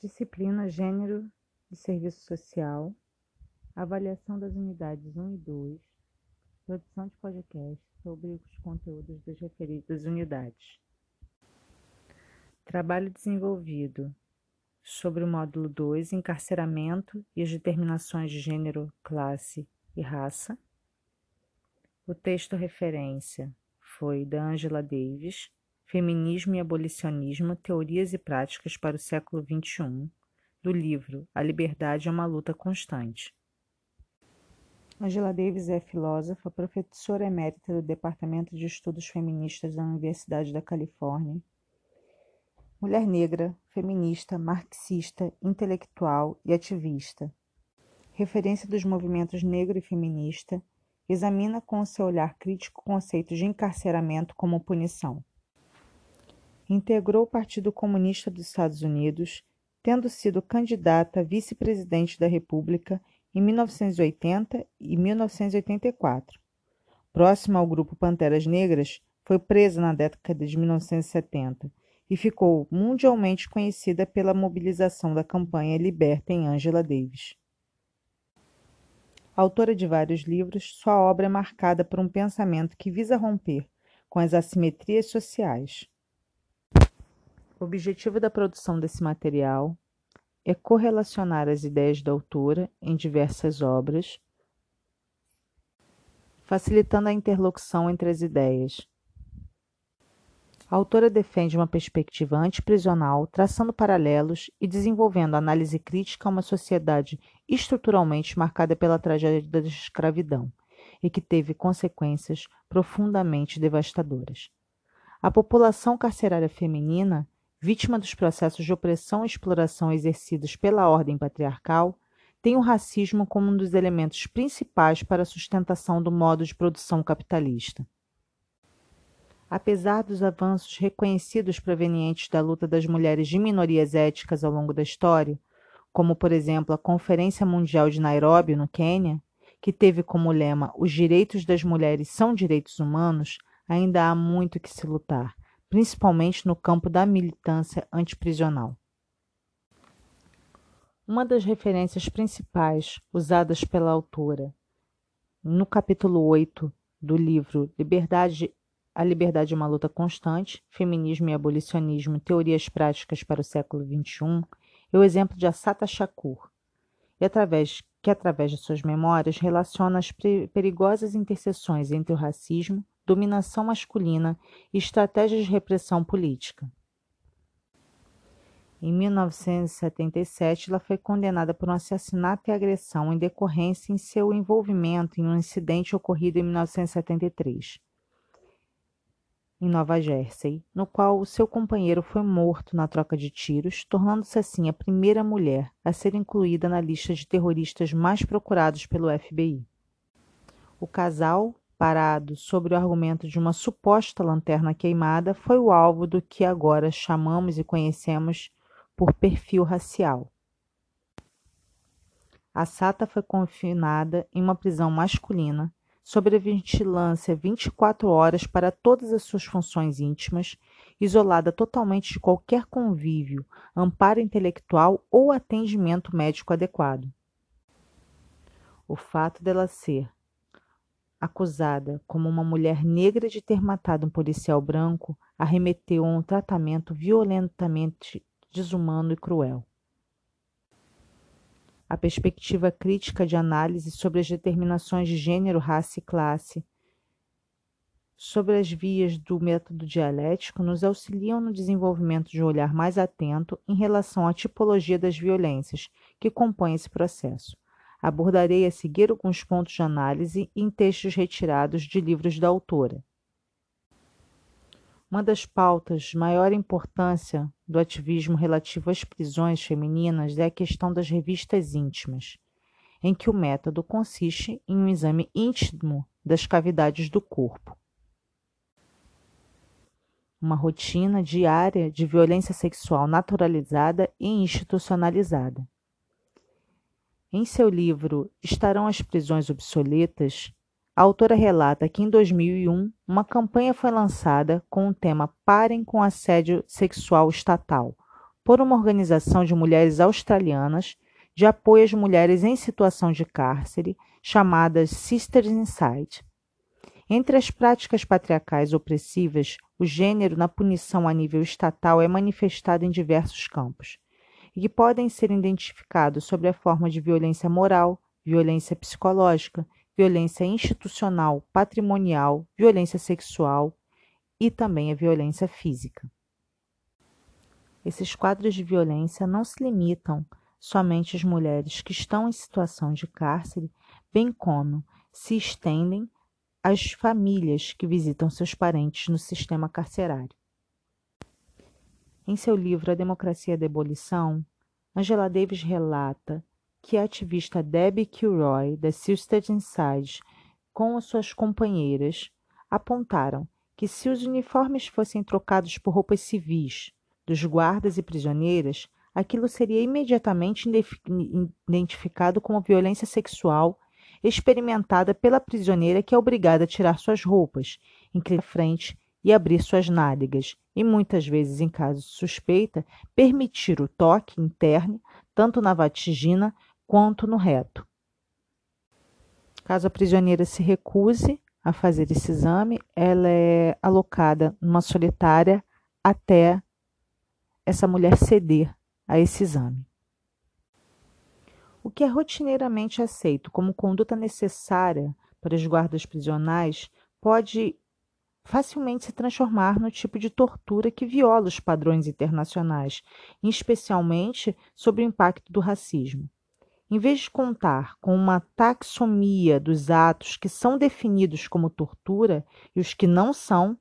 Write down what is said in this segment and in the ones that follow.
Disciplina Gênero de Serviço Social, avaliação das unidades 1 e 2, produção de podcast sobre os conteúdos das referidas unidades. Trabalho desenvolvido sobre o módulo 2, encarceramento e as determinações de gênero, classe e raça. O texto referência foi da Angela Davis, Feminismo e Abolicionismo, Teorias e Práticas para o Século XXI, do livro A Liberdade é uma Luta Constante. Angela Davis é filósofa, professora emérita do Departamento de Estudos Feministas da Universidade da Califórnia, mulher negra, feminista, marxista, intelectual e ativista. Referência dos movimentos negro e feminista, examina com seu olhar crítico conceitos de encarceramento como punição. Integrou o Partido Comunista dos Estados Unidos, tendo sido candidata a vice-presidente da República em 1980 e 1984. Próxima ao grupo Panteras Negras, foi presa na década de 1970 e ficou mundialmente conhecida pela mobilização da campanha Libertem Angela Davis. Autora de vários livros, sua obra é marcada por um pensamento que visa romper com as assimetrias sociais. O objetivo da produção desse material é correlacionar as ideias da autora em diversas obras, facilitando a interlocução entre as ideias. A autora defende uma perspectiva antiprisional, traçando paralelos e desenvolvendo análise crítica a uma sociedade estruturalmente marcada pela tragédia da escravidão e que teve consequências profundamente devastadoras. A população carcerária feminina vítima dos processos de opressão e exploração exercidos pela ordem patriarcal, tem o racismo como um dos elementos principais para a sustentação do modo de produção capitalista. Apesar dos avanços reconhecidos provenientes da luta das mulheres de minorias étnicas ao longo da história, como por exemplo a Conferência Mundial de Nairobi, no Quênia, que teve como lema Os direitos das mulheres são direitos humanos, ainda há muito que se lutar, principalmente no campo da militância antiprisional. Uma das referências principais usadas pela autora no capítulo 8 do livro Liberdade, A Liberdade é uma Luta Constante, Feminismo e Abolicionismo, Teorias Práticas para o Século XXI, é o exemplo de Assata Shakur, e através, que através de suas memórias relaciona as perigosas interseções entre o racismo, dominação masculina e estratégias de repressão política. Em 1977, ela foi condenada por um assassinato e agressão em decorrência em seu envolvimento em um incidente ocorrido em 1973, em Nova Jersey, no qual o seu companheiro foi morto na troca de tiros, tornando-se assim a primeira mulher a ser incluída na lista de terroristas mais procurados pelo FBI. O casal parado sobre o argumento de uma suposta lanterna queimada, foi o alvo do que agora chamamos e conhecemos por perfil racial. A Sata foi confinada em uma prisão masculina, sob a vigilância 24 horas para todas as suas funções íntimas, isolada totalmente de qualquer convívio, amparo intelectual ou atendimento médico adequado. O fato dela ser acusada como uma mulher negra de ter matado um policial branco, arremeteu a um tratamento violentamente desumano e cruel. A perspectiva crítica de análise sobre as determinações de gênero, raça e classe sobre as vias do método dialético nos auxiliam no desenvolvimento de um olhar mais atento em relação à tipologia das violências que compõem esse processo Abordarei a seguir alguns pontos de análise em textos retirados de livros da autora. Uma das pautas de maior importância do ativismo relativo às prisões femininas é a questão das revistas íntimas, em que o método consiste em um exame íntimo das cavidades do corpo. Uma rotina diária de violência sexual naturalizada e institucionalizada. Em seu livro Estarão as prisões obsoletas? A autora relata que em 2001 uma campanha foi lançada com o tema Parem com assédio sexual estatal, por uma organização de mulheres australianas de apoio às mulheres em situação de cárcere, chamadas Sisters Inside. Entre as práticas patriarcais opressivas, o gênero na punição a nível estatal é manifestado em diversos campos, e que podem ser identificados sob a forma de violência moral, violência psicológica, violência institucional, patrimonial, violência sexual e também a violência física. Esses quadros de violência não se limitam somente às mulheres que estão em situação de cárcere, bem como se estendem às famílias que visitam seus parentes no sistema carcerário. Em seu livro A Democracia da Abolição, Angela Davis relata que a ativista Debbie Kilroy, da Sisters Inside, com as suas companheiras, apontaram que se os uniformes fossem trocados por roupas civis dos guardas e prisioneiras, aquilo seria imediatamente identificado como violência sexual experimentada pela prisioneira que é obrigada a tirar suas roupas, a frente e abrir suas nádegas, e muitas vezes, em caso de suspeita, permitir o toque interno tanto na vatigina quanto no reto. Caso a prisioneira se recuse, a fazer esse exame, ela é alocada numa solitária até essa mulher ceder a esse exame. O que é rotineiramente aceito como conduta necessária para os guardas prisionais pode facilmente se transformar no tipo de tortura que viola os padrões internacionais, especialmente sob o impacto do racismo. Em vez de contar com uma taxonomia dos atos que são definidos como tortura e os que não são,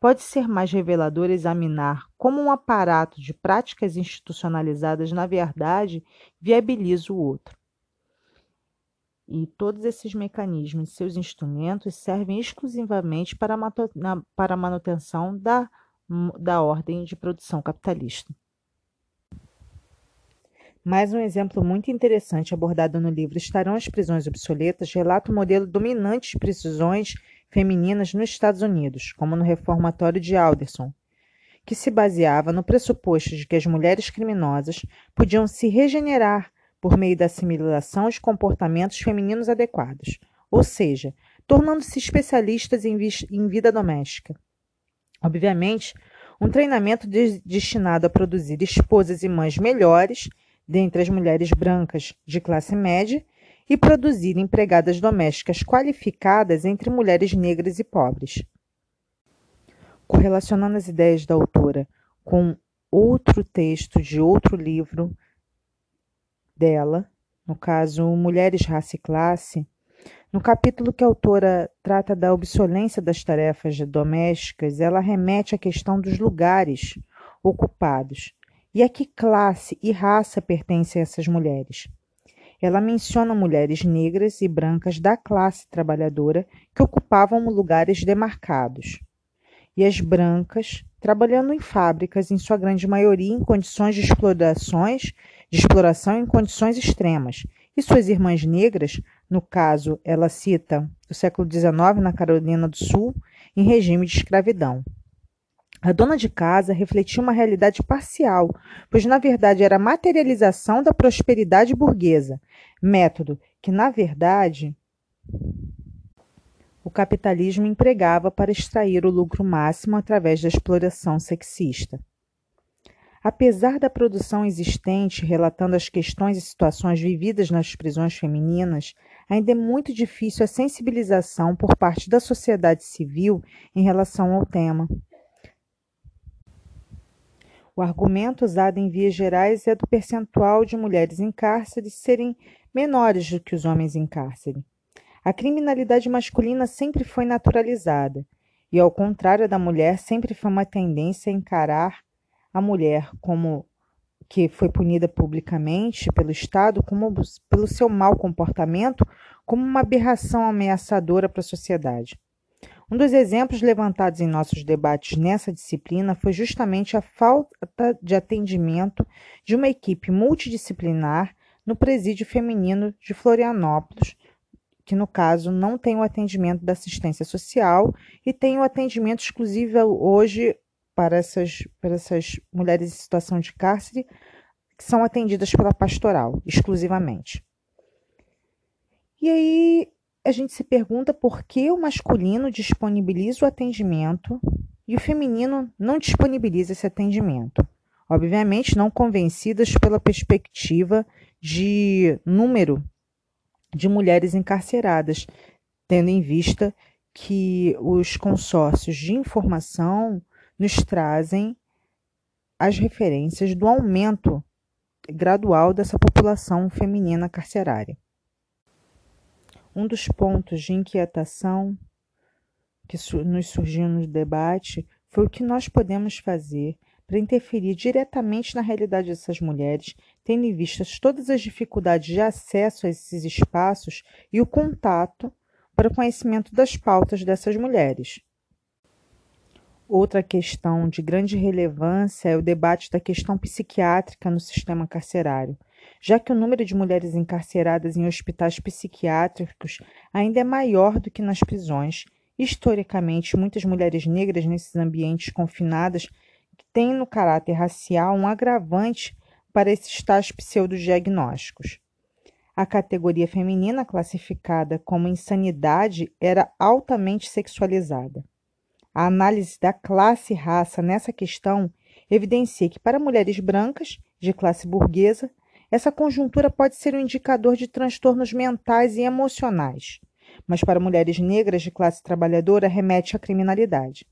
pode ser mais revelador examinar como um aparato de práticas institucionalizadas, na verdade, viabiliza o outro. E todos esses mecanismos e seus instrumentos servem exclusivamente para a manutenção da, da ordem de produção capitalista. Mais um exemplo muito interessante abordado no livro Estarão as prisões obsoletas relata o modelo dominante de prisões femininas nos Estados Unidos, como no reformatório de Alderson, que se baseava no pressuposto de que as mulheres criminosas podiam se regenerar por meio da assimilação de comportamentos femininos adequados, ou seja, tornando-se especialistas em, em, vida doméstica. Obviamente, um treinamento de destinado a produzir esposas e mães melhores dentre as mulheres brancas de classe média e produzir empregadas domésticas qualificadas entre mulheres negras e pobres. Correlacionando as ideias da autora com outro texto de outro livro dela, no caso Mulheres, Raça e Classe, no capítulo que a autora trata da obsolência das tarefas domésticas, ela remete à questão dos lugares ocupados e a que classe e raça pertencem essas mulheres? Ela menciona mulheres negras e brancas da classe trabalhadora que ocupavam lugares demarcados, e as brancas trabalhando em fábricas, em sua grande maioria em condições de explorações, de exploração em condições extremas, e suas irmãs negras, no caso, ela cita do século XIX na Carolina do Sul, em regime de escravidão. A dona de casa refletia uma realidade parcial, pois na verdade era a materialização da prosperidade burguesa, método que, na verdade, o capitalismo empregava para extrair o lucro máximo através da exploração sexista. Apesar da produção existente relatando as questões e situações vividas nas prisões femininas, ainda é muito difícil a sensibilização por parte da sociedade civil em relação ao tema. O argumento usado em vias gerais é do percentual de mulheres em cárcere serem menores do que os homens em cárcere. A criminalidade masculina sempre foi naturalizada, e ao contrário da mulher, sempre foi uma tendência a encarar a mulher como que foi punida publicamente pelo Estado como pelo seu mau comportamento como uma aberração ameaçadora para a sociedade. Um dos exemplos levantados em nossos debates nessa disciplina foi justamente a falta de atendimento de uma equipe multidisciplinar no presídio feminino de Florianópolis, que no caso não tem o atendimento da assistência social e tem o atendimento exclusivo hoje para essas, para essas mulheres em situação de cárcere que são atendidas pela pastoral exclusivamente. E aí a gente se pergunta por que o masculino disponibiliza o atendimento e o feminino não disponibiliza esse atendimento. Obviamente, não convencidas pela perspectiva de número de mulheres encarceradas, tendo em vista que os consórcios de informação nos trazem as referências do aumento gradual dessa população feminina carcerária. Um dos pontos de inquietação que nos surgiu no debate foi o que nós podemos fazer para interferir diretamente na realidade dessas mulheres, tendo em vista todas as dificuldades de acesso a esses espaços e o contato para o conhecimento das pautas dessas mulheres. Outra questão de grande relevância é o debate da questão psiquiátrica no sistema carcerário, já que o número de mulheres encarceradas em hospitais psiquiátricos ainda é maior do que nas prisões. Historicamente, muitas mulheres negras nesses ambientes confinadas têm no caráter racial um agravante para esses tais pseudodiagnósticos. A categoria feminina classificada como insanidade era altamente sexualizada. A análise da classe e raça nessa questão evidencia que, para mulheres brancas, de classe burguesa, essa conjuntura pode ser um indicador de transtornos mentais e emocionais, mas para mulheres negras de classe trabalhadora remete à criminalidade.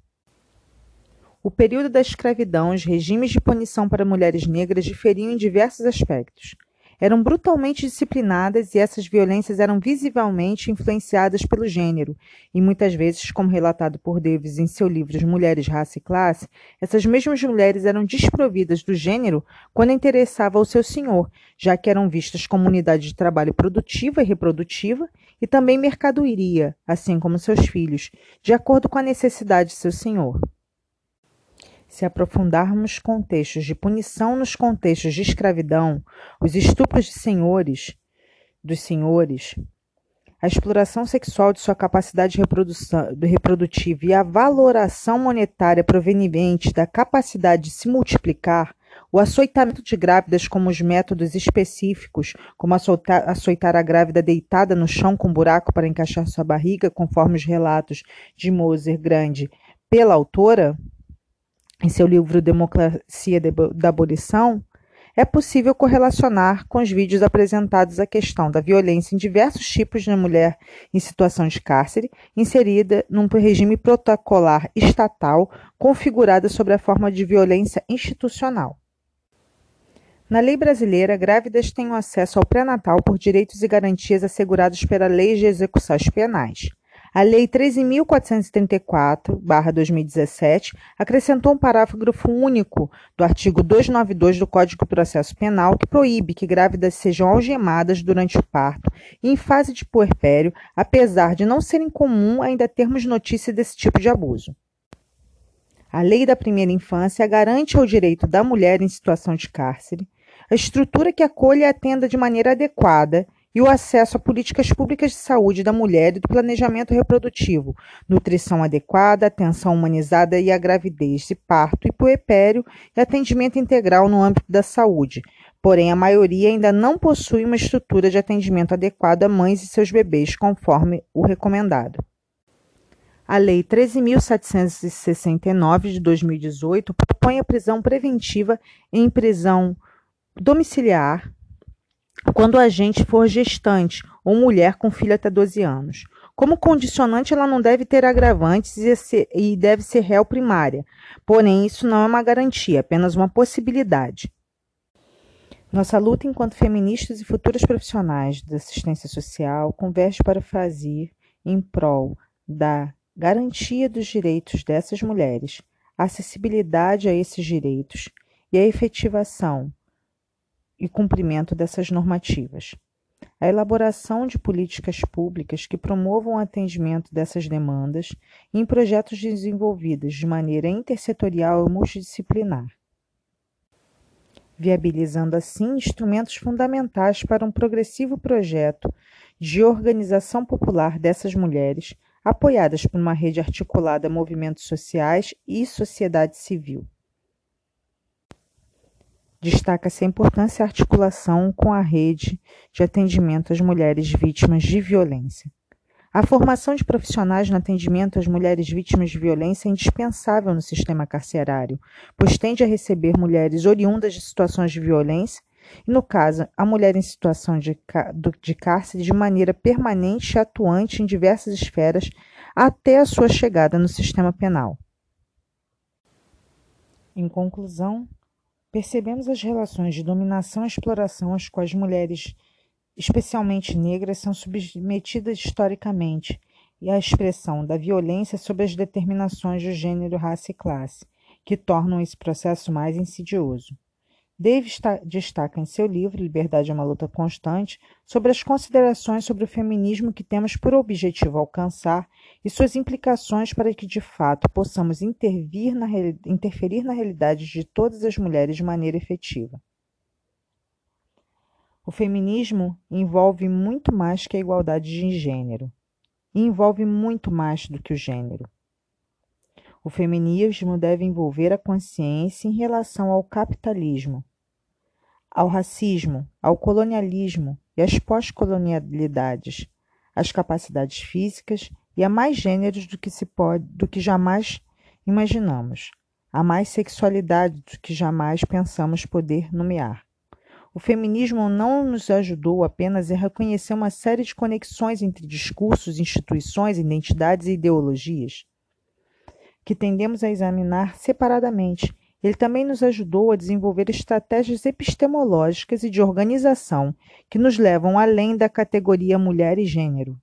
O período da escravidão os regimes de punição para mulheres negras diferiam em diversos aspectos eram brutalmente disciplinadas e essas violências eram visivelmente influenciadas pelo gênero. E muitas vezes, como relatado por Davis em seu livro Mulheres, Raça e Classe, essas mesmas mulheres eram desprovidas do gênero quando interessava ao seu senhor, já que eram vistas como unidade de trabalho produtiva e reprodutiva e também mercadoria, assim como seus filhos, de acordo com a necessidade de seu senhor. Se aprofundarmos contextos de punição nos contextos de escravidão, os estupros de senhores, dos senhores, a exploração sexual de sua capacidade reprodutiva e a valoração monetária proveniente da capacidade de se multiplicar, o açoitamento de grávidas como os métodos específicos, como açoitar, açoitar a grávida deitada no chão com um buraco para encaixar sua barriga, conforme os relatos de Moser Grande pela autora, em seu livro Democracia da Abolição, é possível correlacionar com os vídeos apresentados a questão da violência em diversos tipos na mulher em situação de cárcere, inserida num regime protocolar estatal configurada sobre a forma de violência institucional. Na lei brasileira, grávidas têm acesso ao pré-natal por direitos e garantias assegurados pela Lei de Execuções Penais. A Lei 13.434-2017 acrescentou um parágrafo único do artigo 292 do Código de Processo Penal que proíbe que grávidas sejam algemadas durante o parto e em fase de puerpério, apesar de não ser incomum ainda termos notícia desse tipo de abuso. A Lei da Primeira Infância garante ao direito da mulher em situação de cárcere a estrutura que acolha e atenda de maneira adequada e o acesso a políticas públicas de saúde da mulher e do planejamento reprodutivo, nutrição adequada, atenção humanizada e a gravidez e parto e puerpério e atendimento integral no âmbito da saúde. Porém, a maioria ainda não possui uma estrutura de atendimento adequado a mães e seus bebês, conforme o recomendado. A Lei 13.769 de 2018 propõe a prisão preventiva em prisão domiciliar quando o agente for gestante ou mulher com filho até 12 anos. Como condicionante, ela não deve ter agravantes e deve ser réu primária. Porém, isso não é uma garantia, apenas uma possibilidade. Nossa luta enquanto feministas e futuras profissionais da assistência social converge para fazer em prol da garantia dos direitos dessas mulheres, a acessibilidade a esses direitos e a efetivação e cumprimento dessas normativas. A elaboração de políticas públicas que promovam o atendimento dessas demandas em projetos desenvolvidos de maneira intersetorial e multidisciplinar, viabilizando assim instrumentos fundamentais para um progressivo projeto de organização popular dessas mulheres, apoiadas por uma rede articulada a movimentos sociais e sociedade civil. Destaca-se a importância da articulação com a rede de atendimento às mulheres vítimas de violência. A formação de profissionais no atendimento às mulheres vítimas de violência é indispensável no sistema carcerário, pois tende a receber mulheres oriundas de situações de violência e, no caso, a mulher em situação de, de cárcere de maneira permanente e atuante em diversas esferas até a sua chegada no sistema penal. Em conclusão, percebemos as relações de dominação e exploração às quais mulheres especialmente negras, são submetidas historicamente e à expressão da violência sobre as determinações de gênero, raça e classe, que tornam esse processo mais insidioso. Davis destaca em seu livro Liberdade é uma luta constante sobre as considerações sobre o feminismo que temos por objetivo alcançar e suas implicações para que de fato possamos na, interferir na realidade de todas as mulheres de maneira efetiva. O feminismo envolve muito mais que a igualdade de gênero. E envolve muito mais do que o gênero. O feminismo deve envolver a consciência em relação ao capitalismo, ao racismo, ao colonialismo e às pós-colonialidades, às capacidades físicas e a mais gêneros do que se pode, do que jamais imaginamos, a mais sexualidade do que jamais pensamos poder nomear. O feminismo não nos ajudou apenas a reconhecer uma série de conexões entre discursos, instituições, identidades e ideologias, que tendemos a examinar separadamente. Ele também nos ajudou a desenvolver estratégias epistemológicas e de organização que nos levam além da categoria mulher e gênero.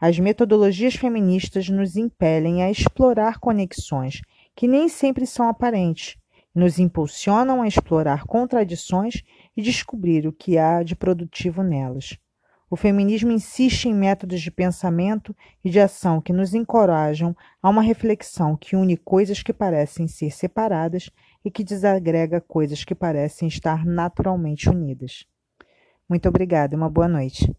As metodologias feministas nos impelem a explorar conexões que nem sempre são aparentes, nos impulsionam a explorar contradições e descobrir o que há de produtivo nelas. O feminismo insiste em métodos de pensamento e de ação que nos encorajam a uma reflexão que une coisas que parecem ser separadas e que desagrega coisas que parecem estar naturalmente unidas. Muito obrigada e uma boa noite.